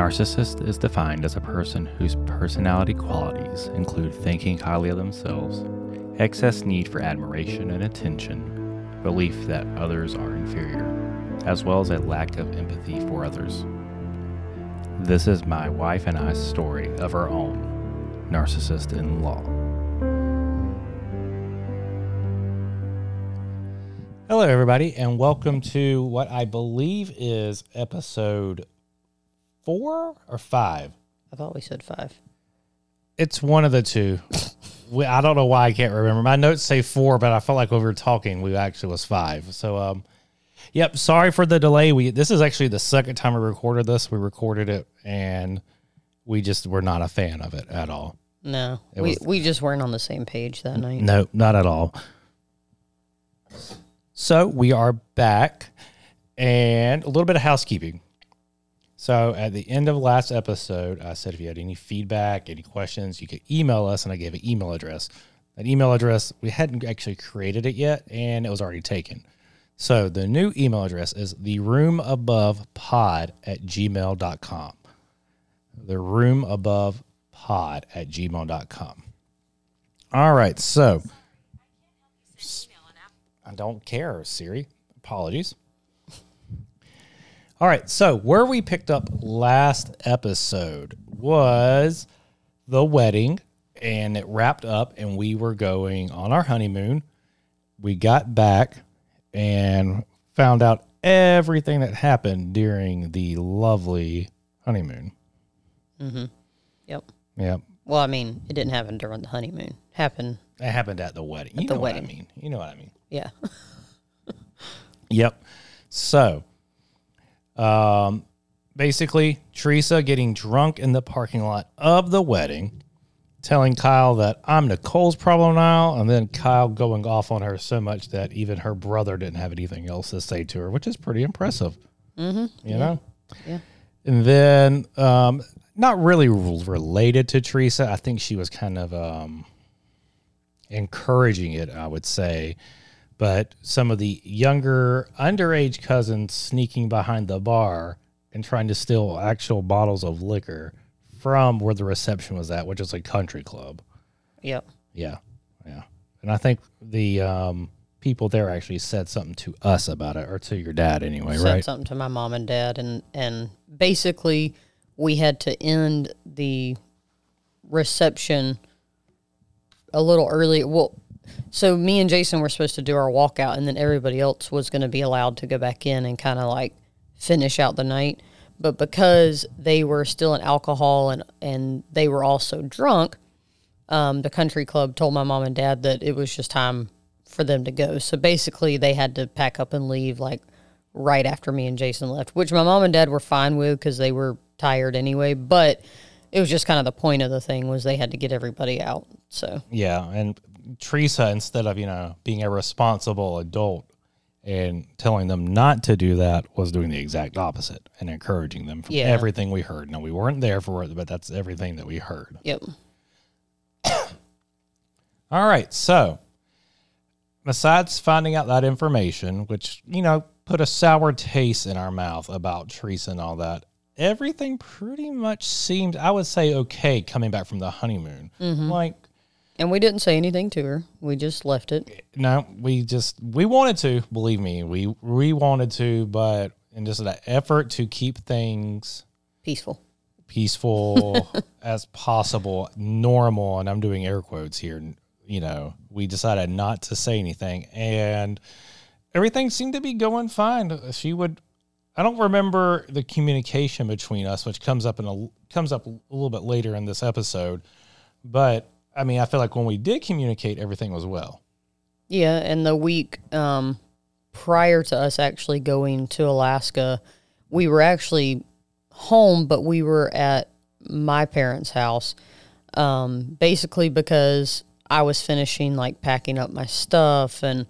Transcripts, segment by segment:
narcissist is defined as a person whose personality qualities include thinking highly of themselves, excess need for admiration and attention, belief that others are inferior, as well as a lack of empathy for others. This is my wife and I's story of our own narcissist in law. Hello, everybody, and welcome to what I believe is episode four or five. I thought we said five. It's one of the two. we, I don't know why I can't remember. My notes say four, but I felt like when we were talking, we actually was five. So, um, yep. Sorry for the delay. We this is actually the second time we recorded this. We recorded it, and we just were not a fan of it at all. No, It we was- we just weren't on the same page that night. No, not at all. So we are back, and a little bit of housekeeping. So at the end of last episode, I said if you had any feedback, any questions, you could email us, and I gave an email address. That email address, we hadn't actually created it yet, and it was already taken. So the new email address is the room above pod at gmail.com. The room above pod at gmail.com. All right, so I don't care, Siri. Apologies. All right, so where we picked up last episode was the wedding, and it wrapped up, and we were going on our honeymoon. We got back and found out everything that happened during the lovely honeymoon. Mm-hmm. Yep. Yep. Well, I mean, it didn't happen during the honeymoon. Happened. It happened at the wedding. you the know what I mean. You know what I mean. Yeah. Yep. So, um, basically, Teresa getting drunk in the parking lot of the wedding, telling Kyle that I'm Nicole's problem now, and then Kyle going off on her so much that even her brother didn't have anything else to say to her, which is pretty impressive. Mm-hmm. You know? Yeah. And then, um, not really related to Teresa, I think she was kind of um, encouraging it, I would say. But some of the younger, underage cousins sneaking behind the bar and trying to steal actual bottles of liquor from where the reception was at, which is a country club. Yep. Yeah. Yeah. And I think the um, people there actually said something to us about it, or to your dad anyway, Said right? something to my mom and dad, and and basically we had to end the reception a little early. Well, so me and Jason were supposed to do our walkout, and then everybody else was going to be allowed to go back in and kind of like finish out the night. But because they were still in alcohol and and they were also drunk, um, the country club told my mom and dad that it was just time for them to go. So basically, they had to pack up and leave like right after me and Jason left, which my mom and dad were fine with because they were tired anyway. But it was just kind of the point of the thing was they had to get everybody out. So Yeah, and Teresa, instead of you know being a responsible adult and telling them not to do that, was doing the exact opposite and encouraging them from Yeah. everything we heard. Now we weren't there for it, but that's everything that we heard. yep, All right, so besides finding out that information, which you know put a sour taste in our mouth about Teresa and all that, everything pretty much seemed, I would say, okay coming back from the honeymoon. Mm-hmm. Like and we didn't say anything to her. We just left it. no, we just we wanted to believe me, we we wanted to, but in just an effort to keep things Peaceful. peaceful as possible, normal, and I'm doing air quotes here. You know, we decided not to say anything, and everything seemed to be going fine. She would. I don't remember the communication between us, which comes up in a comes up a little bit later in this episode, but I mean, I feel like when we did communicate, everything was well. Yeah, and the week um, prior to us actually going to Alaska, we were actually home, but we were at my parents' house, um, basically because I was finishing like packing up my stuff and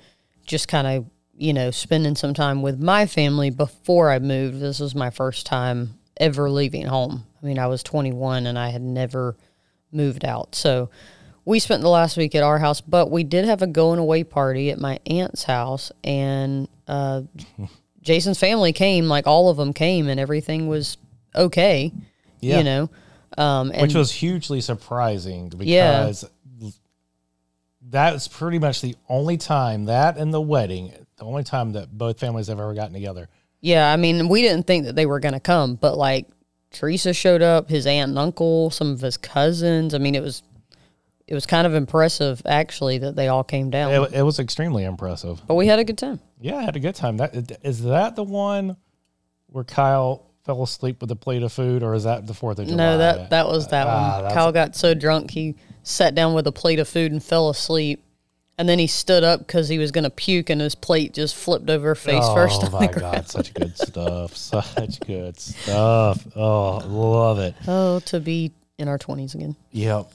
just kind of you know spending some time with my family before I moved. This was my first time ever leaving home. I mean, I was 21 and I had never moved out. So we spent the last week at our house, but we did have a going away party at my aunt's house, and uh, Jason's family came. Like all of them came, and everything was okay. Yeah. You know, um, and which was hugely surprising Yeah. because that's pretty much the only time that and the wedding, the only time that both families have ever gotten together. yeah, I mean, we didn't think that they were going to come, but like Teresa showed up, his aunt and uncle, some of his cousins. I mean, it was it was kind of impressive actually that they all came down. It, it was extremely impressive. but we had a good time. Yeah, I had a good time. That is that the one where Kyle fell asleep with a plate of food, or is that the Fourth of July? No, that that was that Ah, one. Kyle got so drunk he sat down with a plate of food and fell asleep. And then he stood up because he was going to puke, and his plate just flipped over face first Oh my god, such good stuff! Such good stuff. Oh, love it. Oh, to be in our twenties again. Yep.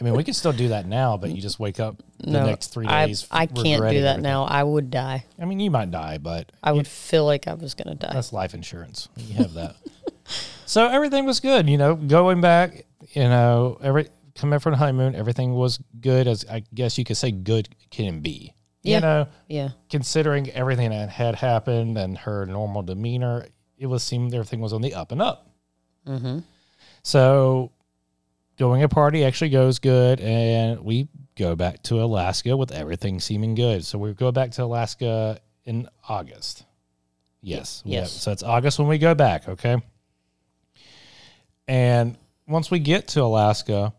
I mean, we can still do that now, but you just wake up the no, next three I, days. I can't do that everything. now. I would die. I mean, you might die, but I would feel like I was going to die. that's life insurance. You have that. so everything was good. You know, going back, you know, every coming from the honeymoon, everything was good. As I guess you could say, good can be. Yeah. You know, Yeah. considering everything that had happened and her normal demeanor, it was seemed everything was on the up and up. Mm-hmm. So going a party actually goes good, and we go back to Alaska with everything seeming good. So we go back to Alaska in August. Yes. Yes. have- so it's August when we go back. Okay. And once we get to Alaska,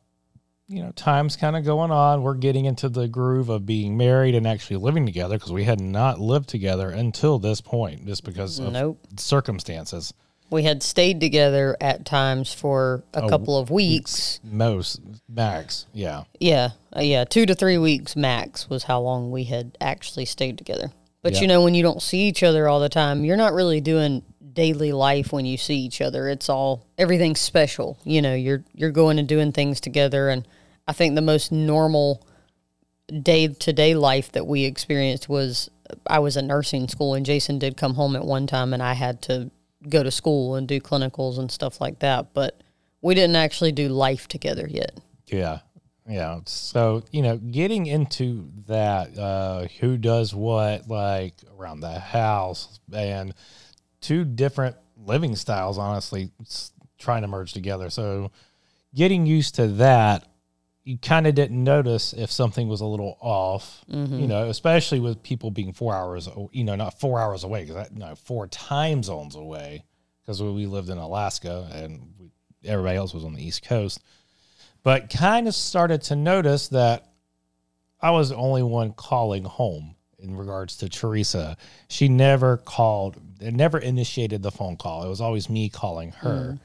you know, time's kind of going on. We're getting into the groove of being married and actually living together because we had not lived together until this point, just because of Nope. circumstances. We had stayed together at times for a couple of weeks. Most max, yeah. Yeah, uh, yeah, two to three weeks max was how long we had actually stayed together. But Yeah. you know, when you don't see each other all the time, you're not really doing daily life when you see each other. It's all everything's special. You know, you're you're going and doing things together, and I think the most normal day to day life that we experienced was I was in nursing school, and Jason did come home at one time, and I had to go to school and do clinicals and stuff like that. But we didn't actually do life together yet. Yeah. Yeah. So, you know, getting into that, uh, who does what, like around the house, and two different living styles, honestly, trying to merge together. So, getting used to that, you kind of didn't notice if something was a little off, you mm-hmm. know, especially with people being four hours, you know, not four hours away, because I no, four time zones away, because we lived in Alaska and we, everybody else was on the East Coast but kind of started to notice that I was the only one calling home in regards to Teresa. She never called, never initiated the phone call. It was always me calling her. Mm.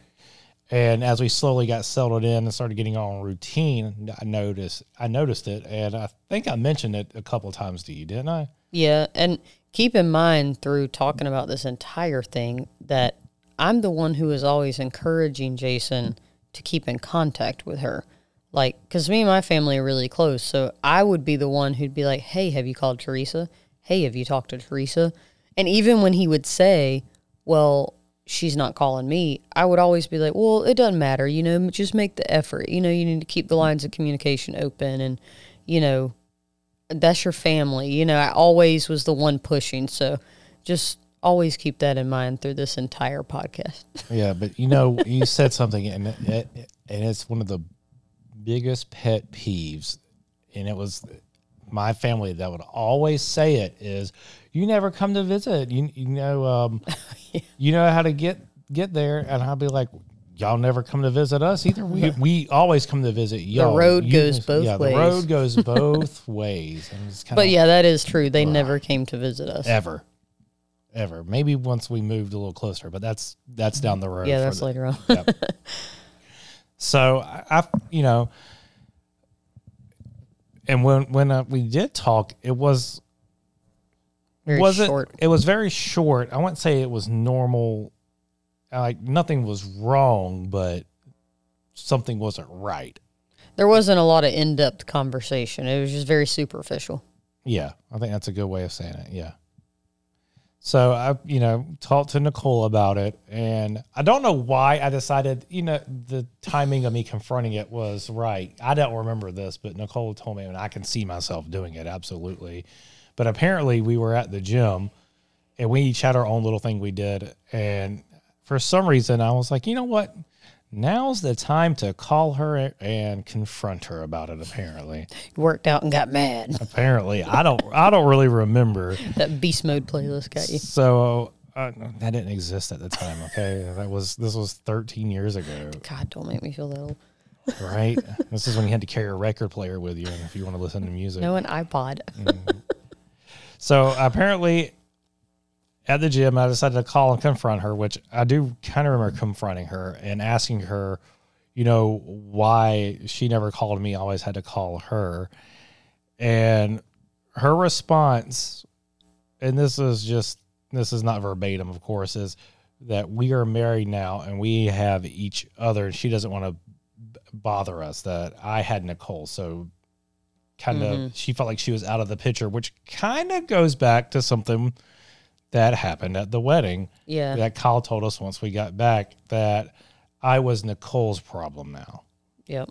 And as we slowly got settled in and started getting on routine, I noticed I noticed it, and I think I mentioned it a couple times to you, didn't I? Yeah, and keep in mind through talking about this entire thing that I'm the one who is always encouraging Jason to keep in contact with her. Like, because me and my family are really close. So I would be the one who'd be like, hey, have you called Teresa? Hey, have you talked to Teresa? And even when he would say, well, she's not calling me, I would always be like, well, it doesn't matter. You know, just make the effort. You know, you need to keep the lines of communication open and, you know, that's your family. You know, I always was the one pushing. So just always keep that in mind through this entire podcast. Yeah, but you know, you said something, and it, and it's one of the biggest pet peeves, and it was my family that would always say it is, "You never come to visit. You you know, um, you know how to get get there," and I'll be like. Y'all never come to visit us either. We, we always come to visit y'all. The road You- goes both yeah, ways. The road goes both ways. And it's kind But yeah, that is true. They never came to visit us. ever, ever. Maybe once we moved a little closer, but that's that's down the road. Yeah, that's the- later on. Yep. so I, I, you know, and when when uh, we did talk, it was Very wasn't short. it was very short. I wouldn't say it was normal. Uh, like nothing was wrong, but something wasn't right. There wasn't a lot of in depth conversation. It was just very superficial. Yeah, I think that's a good way of saying it. Yeah. So I, you know, talked to Nicole about it, and I don't know why I decided, you know, the timing of me confronting it was right. I don't remember this, but Nicole told me, and I can see myself doing it absolutely. But apparently, we were at the gym, and we each had our own little thing we did, and for some reason, I was like, you know what? now's the time to call her and confront her about it. Apparently, Worked out and got mad. apparently, I don't, I don't really remember. that beast mode playlist got you. So uh, that didn't exist at the time. Okay, that was this was 13 years ago, God, don't make me feel old. right? this is when you had to carry a record player with you if you want to listen to music. No, an iPod. So apparently, at the gym, I decided to call and confront her, which I do kind of remember confronting her and asking her, you know, why she never called me. Always had to call her. And her response, and this is just, this is not verbatim, of course, is that we are married now and we have each other. And she doesn't want to bother us that I had Nicole. So kind of mm-hmm. she felt like she was out of the picture, which kind of goes back to something that happened at the wedding Yeah. that Kyle told us once we got back that I was Nicole's problem now. Yep.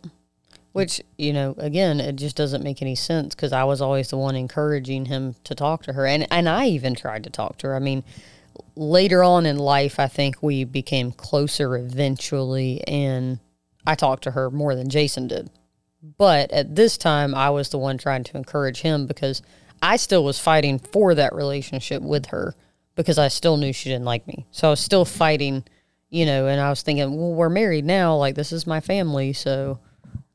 Which, you know, again, it just doesn't make any sense because I was always the one encouraging him to talk to her. And, and I even tried to talk to her. I mean, later on in life, I think we became closer eventually, and I talked to her more than Jason did. But at this time, I was the one trying to encourage him because I still was fighting for that relationship with her because I still knew she didn't like me. So I was still fighting, you know, and I was thinking, well, we're married now. Like, this is my family. So,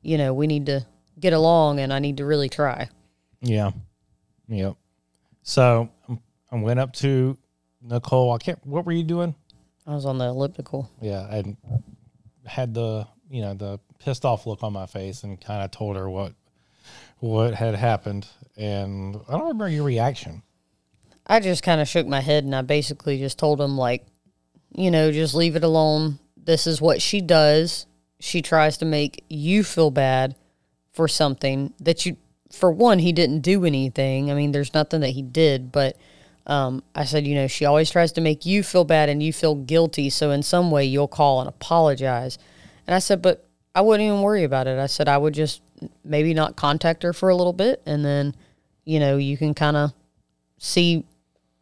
you know, we need to get along and I need to really try. Yeah. Yep. So um, I went up to Nicole. I can't, what were you doing? I was on the elliptical. Yeah. I had the, you know, the pissed off look on my face and kind of told her what, what had happened. And I don't remember your reaction. I just kind of shook my head and I basically just told him, like, you know, just leave it alone. This is what she does. She tries to make you feel bad for something that you, for one, he didn't do anything. I mean, there's nothing that he did, but um, I said, you know, she always tries to make you feel bad and you feel guilty. So in some way, you'll call and apologize. And I said, but I wouldn't even worry about it. I said, I would just maybe not contact her for a little bit and then, you know, you can kind of see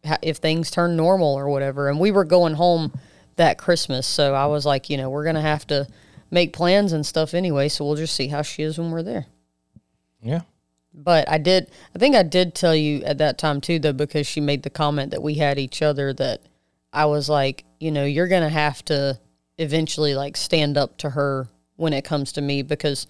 ho- if things turn normal or whatever. And we were going home that Christmas, so I was like, you know, we're gonna have to make plans and stuff anyway. So we'll just see how she is when we're there. Yeah. But I did, I think I did tell you at that time too, though, because she made the comment that we had each other that I was like, you know, you're gonna have to eventually like stand up to her when it comes to me because,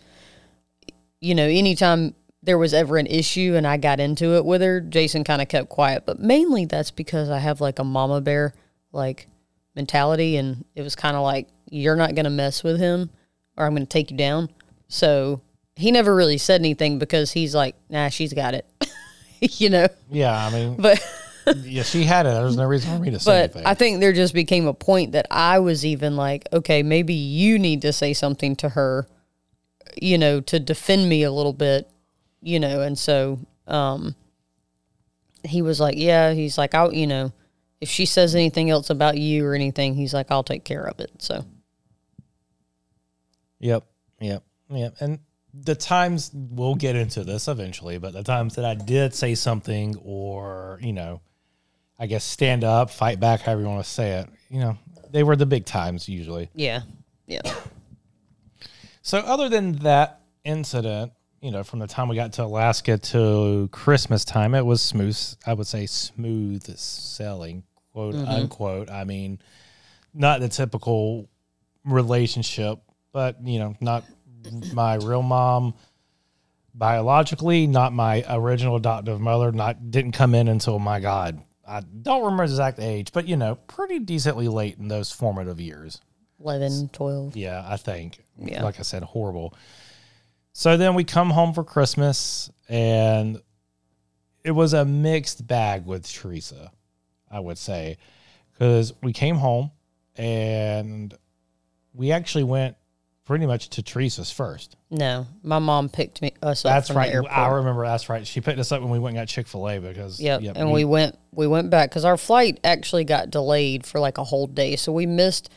you know, anytime there was ever an issue and I got into it with her, Jason kind of kept quiet. But mainly that's because I have like a mama bear like mentality, and it was kind of like you're not gonna mess with him, or I'm gonna take you down. So he never really said anything because he's like, nah, she's got it, you know. Yeah. I mean, But yeah, she had it. There was no reason for me to say but anything. I think there just became a point that I was even like, okay, maybe you need to say something to her, you know, to defend me a little bit, you know. And so um, he was like, yeah, he's like, I'll, you know, if she says anything else about you or anything, he's like, I'll take care of it. So Yep. Yep. Yep. And the times we'll get into this eventually, but the times that I did say something or, you know, I guess stand up, fight back, however you want to say it, you know, they were the big times usually. yeah, yeah, So other than that incident, you know, from the time we got to Alaska to Christmas time, it was smooth. I would say smooth sailing, quote mm-hmm. unquote. I mean, not the typical relationship, but you know, not my real mom biologically, not my original adoptive mother. Not didn't come in until my God, I don't remember the exact age, but you know, pretty decently late in those formative years. 11, 12. Yeah, I think. Yeah. Like I said, horrible. So then we come home for Christmas, and it was a mixed bag with Teresa, I would say, because we came home and we actually went pretty much to Teresa's first. No, my mom picked me us up That's from right. the airport. I remember that's right. She picked us up when we went and got Chick fil A because, Yep. yep, and we went we went back because our flight actually got delayed for like a whole day, so we missed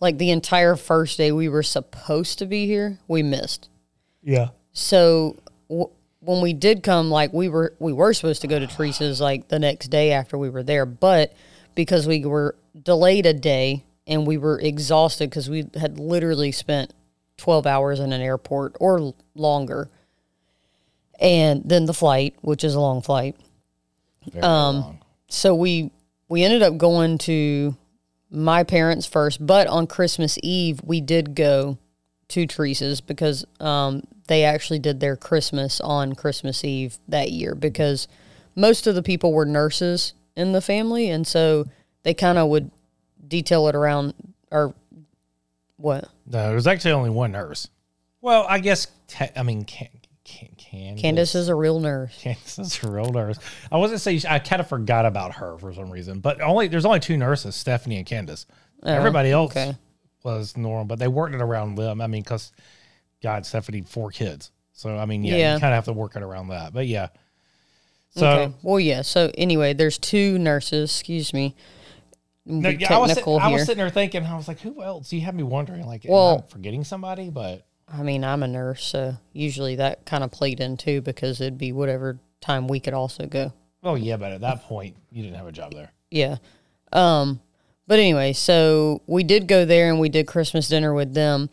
like the entire first day we were supposed to be here. We missed. yeah. So w- when we did come, like we were we were supposed to go to Teresa's like the next day after we were there, but because we were delayed a day and we were exhausted because we had literally spent 12 hours in an airport or longer. And then the flight, which is a long flight. Very long. So we we ended up going to my parents first, but on Christmas Eve we did go to Teresa's because um, they actually did their Christmas on Christmas Eve that year because most of the people were nurses in the family, and so they kind of would detail it around or what No, there was actually only one nurse. Well, I guess ca- I mean can, can, Candace. Candace is a real nurse. Candace is a real nurse. I wasn't saying I kind of forgot about her for some reason, but only there's only two nurses, Stephanie and Candace. Oh, Everybody else okay. was normal, but they worked it around them. I mean, because God, Stephanie four kids, so I mean, yeah, Yeah. you kind of have to work it around that. But yeah, so okay. Well, yeah. So anyway, there's two nurses. Excuse me. No, yeah, I was, sit- I was sitting there thinking, I was like, who else? You had me wondering, like, Well- forgetting somebody, but I mean, I'm a nurse, so usually that kind of played in too because it'd be whatever time we could also go. oh yeah, but at that point, you didn't have a job there. Yeah. Um, but anyway, so we did go there and we did Christmas dinner with them,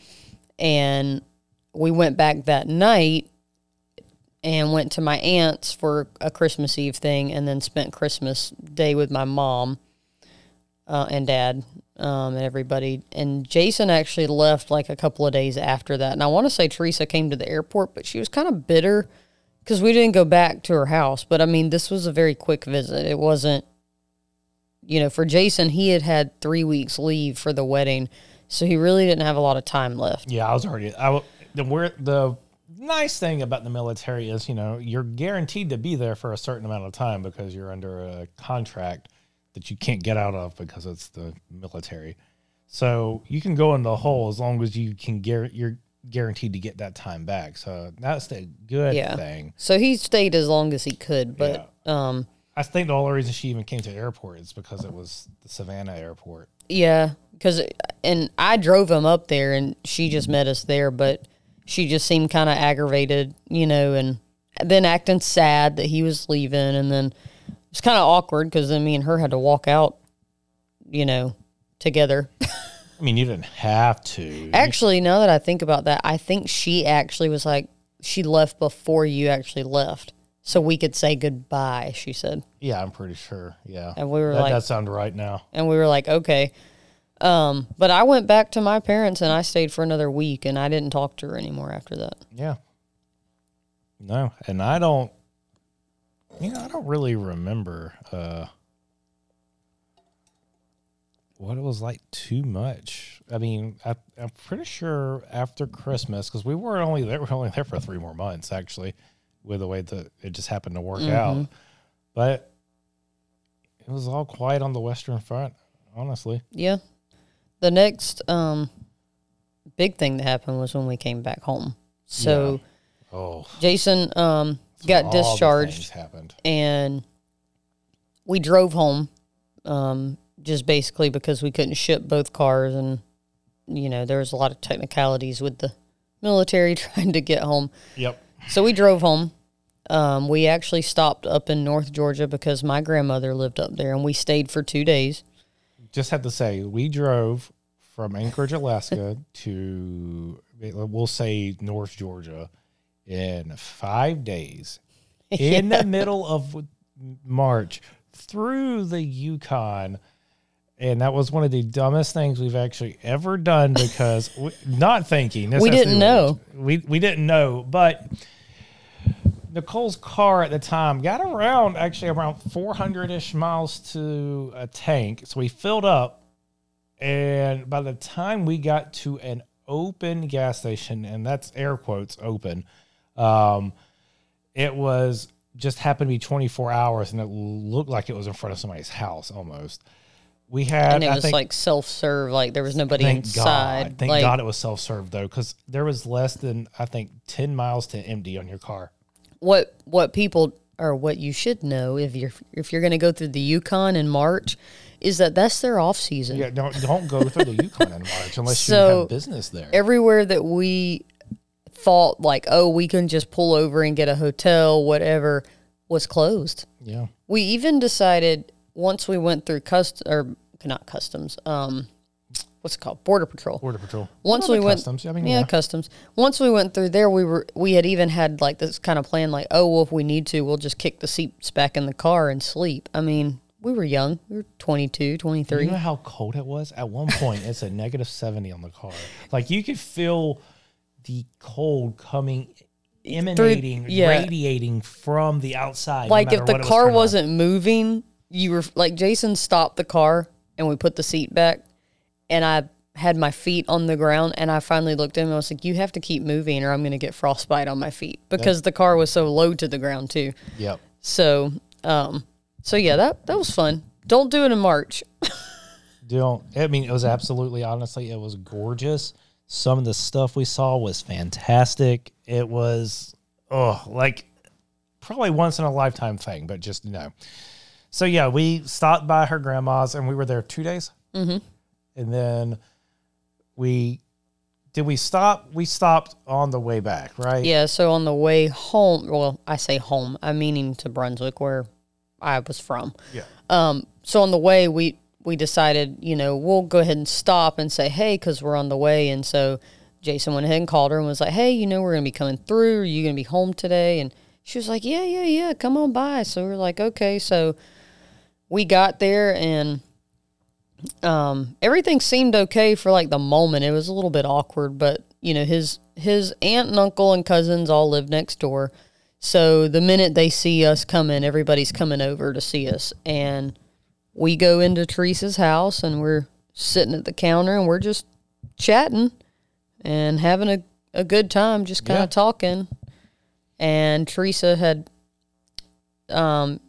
and we went back that night and went to my aunt's for a Christmas Eve thing, and then spent Christmas Day with my mom uh, and dad um, and everybody. And Jason actually left like a couple of days after that. And I want to say Teresa came to the airport, but she was kind of bitter because we didn't go back to her house. But I mean, this was a very quick visit. It wasn't, you know, for Jason, he had had three weeks leave for the wedding. So he really didn't have a lot of time left. Yeah, I was already. I the where the nice thing about the military is, you know, you're guaranteed to be there for a certain amount of time because you're under a contract that you can't get out of because it's the military. So you can go in the hole as long as you can. Gar- you're guaranteed to get that time back. So that's the good Yeah. thing. So he stayed as long as he could. But um, I think the only reason she even came to the airport is because it was the Savannah airport. Yeah, because and I drove him up there, and she just met us there, but she just seemed kind of aggravated, you know, and then acting sad that he was leaving, and then it was kind of awkward because then me and her had to walk out, you know, together. I mean, you didn't have to. actually, now that I think about that, I think she actually was like she left before you actually left, so we could say goodbye. She said. yeah, I'm pretty sure. Yeah, And we were that like- does sound right now. and we were like, okay. Um, but I went back to my parents and I stayed for another week and I didn't talk to her anymore after that. Yeah. No, and I don't. You know, I don't really remember uh what it was like too much. I mean, I, I'm pretty sure after Christmas because we were only there. We were only there for three more months actually, with the way that it just happened to work out. But it was all quiet on the Western Front, honestly. Yeah. The next um big thing that happened was when we came back home. So Oh, Jason um got all the discharged happened. and we drove home um just basically because we couldn't ship both cars and you know there was a lot of technicalities with the military trying to get home Yep. So we drove home. Um, we actually stopped up in North Georgia because my grandmother lived up there, and we stayed for two days. just had to say we drove from Anchorage, Alaska to we'll say North Georgia in five days in the middle of March through the Yukon. And that was one of the dumbest things we've actually ever done because we, not thinking. We didn't know. We we didn't know, but Nicole's car at the time got around actually around 400 ish miles to a tank. So we filled up. And by the time we got to an open gas station, and that's air quotes open, um, it was just happened to be 24 hours and it looked like it was in front of somebody's house almost. We had, And it I was think, like self serve, like there was nobody thank inside. God, thank like, God it was self serve though, because there was less than, I think, 10 miles to MD on your car. what what people or what you should know if you're if you're going to go through the Yukon in March is that that's their off season. Yeah, don't don't go through the Yukon in March unless you So, have business there. Everywhere that we thought like, oh, we can just pull over and get a hotel, whatever, was closed. yeah, We even decided once we went through cust or not customs, um, what's it called border patrol. Border Patrol. Once we went, customs. I mean, yeah, yeah. customs. Once we went through there, we were we had even had like this kind of plan, like, oh well, if we need to, we'll just kick the seats back in the car and sleep. I mean, we were young, we were 22, 23. You know how cold it was? At one point, it's a negative 70 on the car. Like you could feel the cold coming, emanating, yeah. radiating from the outside. like matter if the was car on. wasn't moving, you were like Jason stopped the car and we put the seat back, and I had my feet on the ground, and I finally looked at him and I was like, "You have to keep moving, or I'm going to get frostbite on my feet," because the car was so low to the ground too. Yep. So, um, so yeah, that that was fun. Don't do it in March. Don't. I mean, it was absolutely, honestly, it was gorgeous. Some of the stuff we saw was fantastic. It was, oh, like probably once in a lifetime thing, but just no. So yeah, we stopped by her grandma's and we were there two days. Mm-hmm. And then we did we stop? We stopped on the way back, right? Yeah. So on the way home, well, I say home, I'm meaning to Brunswick, where I was from. Yeah. Um, so on the way, we we decided, you know, we'll go ahead and stop and say, hey, because we're on the way. And so Jason went ahead and called her and was like, hey, you know, we're gonna be coming through. Are you gonna be home today? And she was like, yeah, yeah, yeah, come on by. So we were like, okay. So we got there and um, everything seemed okay for like the moment. It was a little bit awkward, but you know, his his aunt and uncle and cousins all live next door. So the minute they see us coming, everybody's coming over to see us. And we go into Teresa's house and we're sitting at the counter and we're just chatting and having a, a good time, just kind of Yeah. talking. And Teresa had um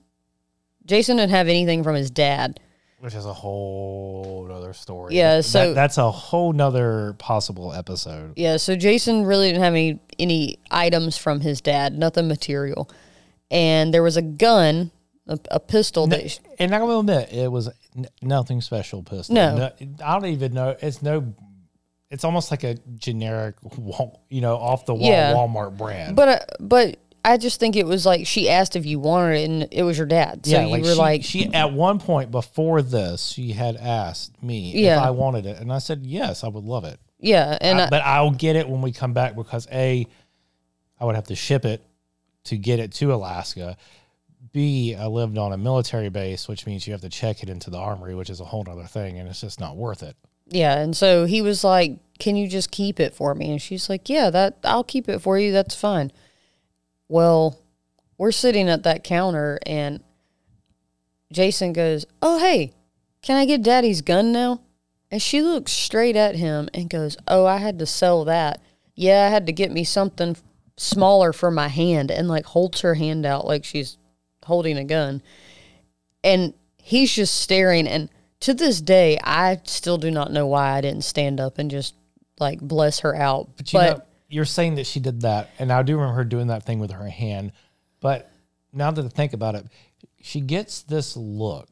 Jason didn't have anything from his dad. Which is a whole other story. Yeah, That- so- that's a whole nother possible episode. Yeah, so Jason really didn't have any any items from his dad, nothing material. And there was a gun, a, a pistol that And I will admit, it was n- nothing special pistol. No. I don't even know. It's no. It's almost like a generic, you know, off the wall Yeah. Walmart brand. But uh, but I just think it was like she asked if you wanted it, and it was your dad. So yeah, you like were she, like, she at one point before this, she had asked me Yeah. if I wanted it, and I said yes, I would love it. yeah, and I- I, but I'll get it when we come back because a, I would have to ship it to get it to Alaska. B, I lived on a military base, which means you have to check it into the armory, which is a whole other thing, and it's just not worth it. yeah, and so he was like, "Can you just keep it for me?" And she's like, "Yeah, that I'll keep it for you. That's fine." Well, we're sitting at that counter, and Jason goes, "Oh, hey, can I get Daddy's gun now?" And she looks straight at him and goes, "Oh, I had to sell that. Yeah, I had to get me something smaller for my hand." And like holds her hand out like she's holding a gun. And he's just staring and to this day I still do not know why I didn't stand up and just like bless her out. But you know, you're saying that she did that, and I do remember her doing that thing with her hand. But now that I think about it, she gets this look,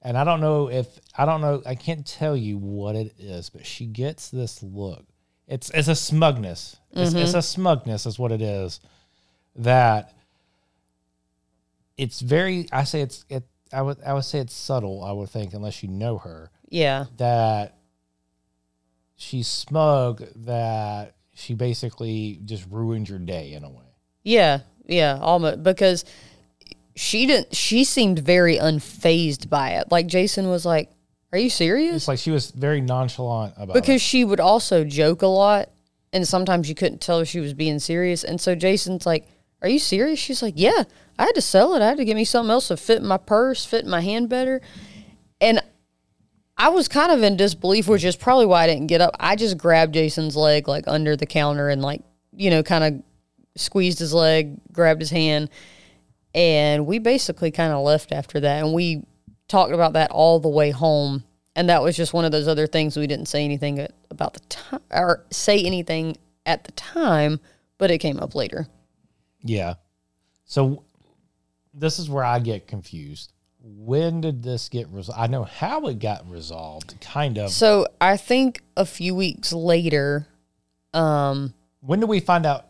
and I don't know if I don't know. I can't tell you what it is, but she gets this look. It's it's a smugness. It's, it's mm-hmm. a smugness, is what it is. That it's very. I say it's it. I would I would say it's subtle. I would think unless you know her yeah. that she's smug that she basically just ruined your day in a way. Yeah, yeah, almost because she didn't. She seemed very unfazed by it. Like Jason was like, "Are you serious?" It's like she was very nonchalant about because it. she would also joke a lot, and sometimes you couldn't tell if she was being serious. And so Jason's like, "Are you serious?" She's like, "Yeah, I had to sell it. I had to get me something else to fit in my purse, fit in my hand better." And I was kind of in disbelief, which is probably why I didn't get up. I just grabbed Jason's leg like under the counter and like you know kind of squeezed his leg, grabbed his hand, and we basically kind of left after that. And we talked about that all the way home. And that was just one of those other things we didn't say anything about the time or say anything at the time, but it came up later. Yeah. So this is where I get confused. When did this get resolved? I know how it got resolved, kind of. So I think a few weeks later, um, When did we find out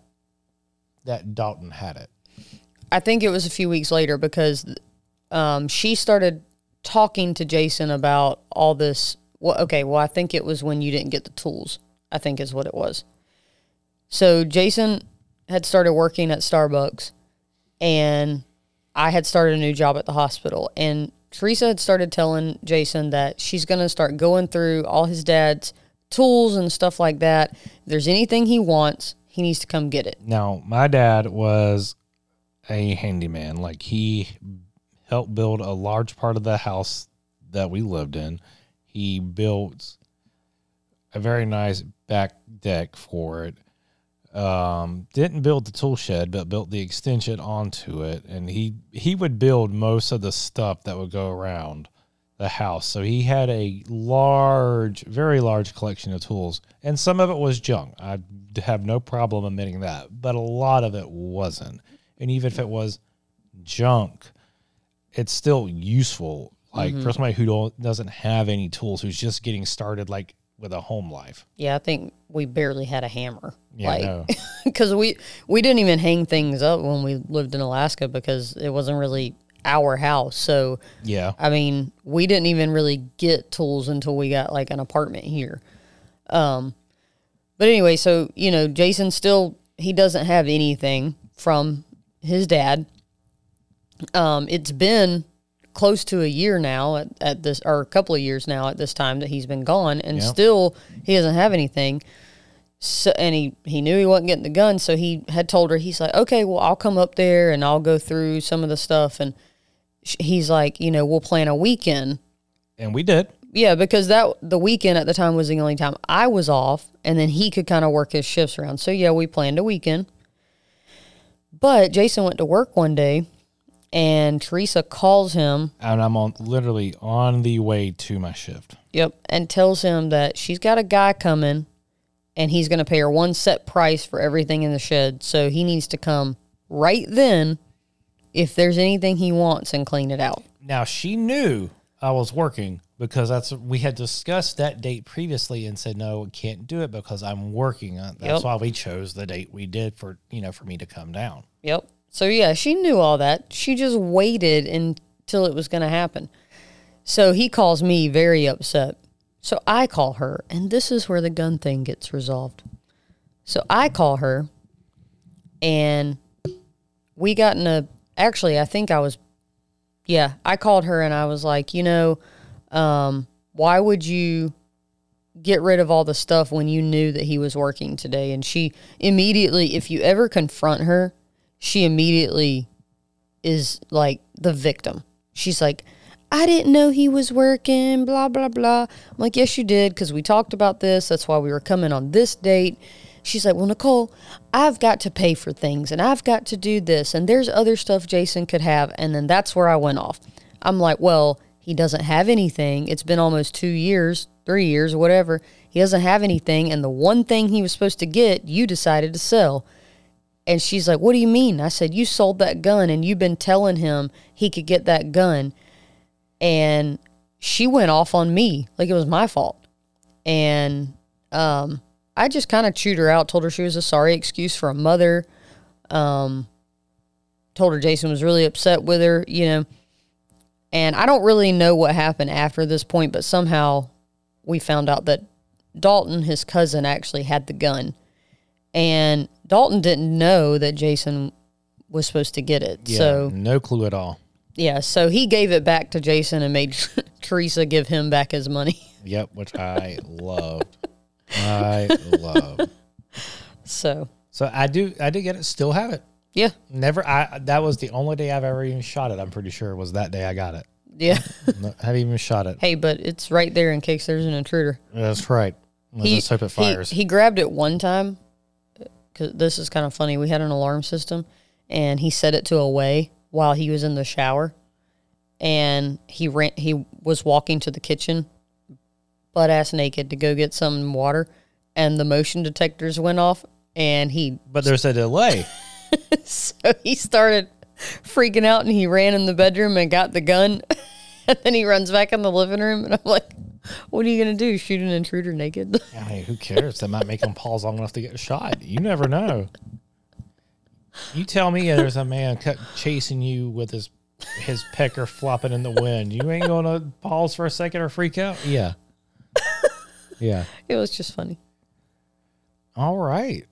that Dalton had it? I think it was a few weeks later because um, she started talking to Jason about all this well, okay, well, I think it was when you didn't get the tools. I think is what it was. So Jason had started working at Starbucks, and I had started a new job at the hospital. And Teresa had started telling Jason that she's going to start going through all his dad's tools and stuff like that. If there's anything he wants, he needs to come get it. Now, my dad was a handyman. Like he helped build a large part of the house that we lived in. He built a very nice back deck for it. Um, didn't build the tool shed, but built the extension onto it, and he he would build most of the stuff that would go around the house. So he had a large, very large collection of tools, and some of it was junk. I have no problem admitting that, but a lot of it wasn't. And even if it was junk, it's still useful. Like for somebody who don't, doesn't have any tools, who's just getting started, like with a home life. Yeah, I think we barely had a hammer. Yeah, like, because we we didn't even hang things up when we lived in Alaska because it wasn't really our house. So Yeah, I mean, we didn't even really get tools until we got like an apartment here. Um, but anyway, so you know, Jason still he doesn't have anything from his dad. Um, it's been close to a year now at, at this, or a couple of years now at this time that he's been gone, and Yeah. still he doesn't have anything. So, and he, he knew he wasn't getting the gun, so he had told her, he's like, okay, well, I'll come up there and I'll go through some of the stuff. And sh- he's like, you know, we'll plan a weekend. and we did. Yeah, because that the weekend at the time was the only time I was off, and then he could kind of work his shifts around. So yeah, we planned a weekend. But Jason went to work one day, and Teresa calls him. And I'm on literally on the way to my shift. Yep, and tells him that she's got a guy coming, and he's going to pay her one set price for everything in the shed. So he needs to come right then, if there's anything he wants, and clean it out. Now she knew I was working because that's we had discussed that date previously and said no, we can't do it because I'm working. Uh, That's Yep. why we chose the date we did for you know for me to come down. Yep. So yeah, she knew all that. She just waited until it was going to happen. So he calls me very upset. So I call her, and this is where the gun thing gets resolved. So I call her, and we got in a. Actually, I think I was. Yeah, I called her and I was like, you know, um, why would you get rid of all the stuff when you knew that he was working today? And she immediately, if you ever confront her, she immediately is like the victim. She's like, I didn't know he was working, blah, blah, blah. I'm like, yes, you did, because we talked about this. That's why we were coming on this date. She's like, well, Nicole, I've got to pay for things and I've got to do this. And there's other stuff Jason could have. And then that's where I went off. I'm like, well, he doesn't have anything. It's been almost two years, three years, whatever. He doesn't have anything. And the one thing he was supposed to get, you decided to sell. And she's like, What do you mean? I said, You sold that gun and you've been telling him he could get that gun. And she went off on me like it was my fault. And um, I just kind of chewed her out, told her she was a sorry excuse for a mother. Um, told her Jason was really upset with her, you know. And I don't really know what happened after this point, but somehow we found out that Dalton, his cousin, actually had the gun. And Dalton didn't know that Jason was supposed to get it. Yeah, So, no clue at all. yeah, so he gave it back to Jason and made Teresa give him back his money. Yep, which I loved. I love. So, So I do. I did get it. Still have it. yeah, Never. I. That was the only day I've ever even shot it. I'm pretty sure was that day I got it. yeah. No, I haven't even shot it. hey, but it's right there in case there's an intruder. That's right. Let's hope it he- fires. He, grabbed it one time. Cause this is kind of funny. We had an alarm system, and he set it to away while he was in the shower, and he ran. He was walking to the kitchen, butt ass naked, to go get some water, and the motion detectors went off, and he but there's a delay. so he started freaking out, and he ran in the bedroom and got the gun, and then he runs back in the living room, and I'm like, "What are you gonna do? Shoot an intruder naked?" I mean, who cares? That might make him pause long enough to get shot. You never know. You tell me there's a man cut, chasing you with his his pecker flopping in the wind. You ain't gonna pause for a second or freak out. Yeah, Yeah. It was just funny. All right.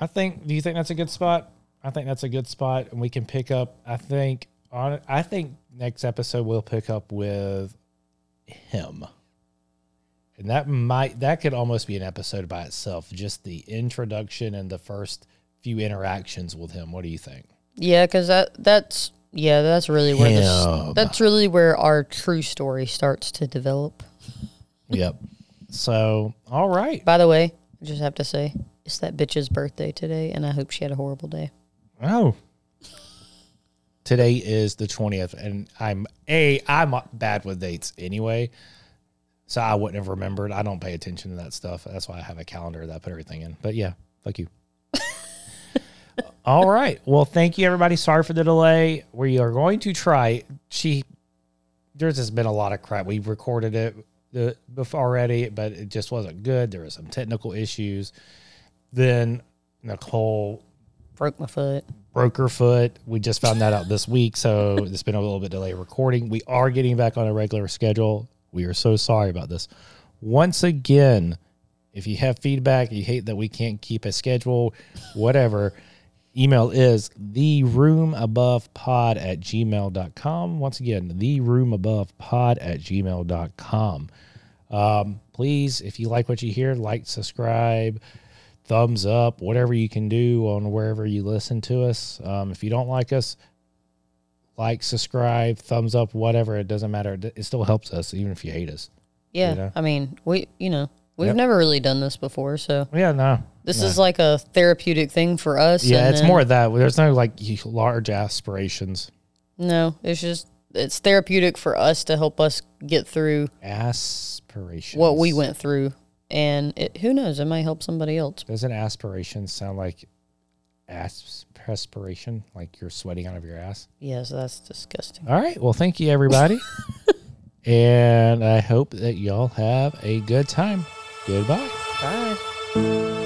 I think. Do you think that's a good spot? I think that's a good spot, and we can pick up. I think on. I think next episode we'll pick up with him, and that might that could almost be an episode by itself. Just the introduction and the first few interactions with him. What do you think? Yeah, because that that's yeah, that's really where this that's really where our true story starts to develop. yep. So, all right. By the way, I just have to say it's that bitch's birthday today, and I hope she had a horrible day. Oh. Today is the 20th and I'm a I'm bad with dates anyway. So I wouldn't have remembered. I don't pay attention to that stuff. That's why I have a calendar that I put everything in. But yeah, fuck you. All right. Well, thank you everybody. Sorry for the delay. We are going to try she there's just been a lot of crap. We've recorded it the before already, but it just wasn't good. There were some technical issues. Then Nicole Broke my foot. broke her foot. We just found that out this week, so it's been a little bit delayed recording. We are getting back on a regular schedule. We are so sorry about this. Once again, if you have feedback, you hate that we can't keep a schedule, whatever, email is the room above pod at gmail.com. Once again, the room above pod at gmail.com. Um, please, if you like what you hear, like, subscribe, thumbs up, whatever you can do on wherever you listen to us. Um, if you don't like us, like, subscribe, thumbs up, whatever. It doesn't matter. It still helps us, even if you hate us. Yeah, know? I mean, we you know we've Yep. never really done this before, so Yeah, no. this no. is like a therapeutic thing for us. Yeah, it's then- more of that. There's no like large aspirations. No, it's just it's therapeutic for us to help us get through Aspirations. what we went through, and it, who knows, it might help somebody else. Doesn't aspiration sound like aspiration? Like you're sweating out of your ass? Yes, that's disgusting. All right. Well, thank you, everybody. and I hope that y'all have a good time. Goodbye. Bye.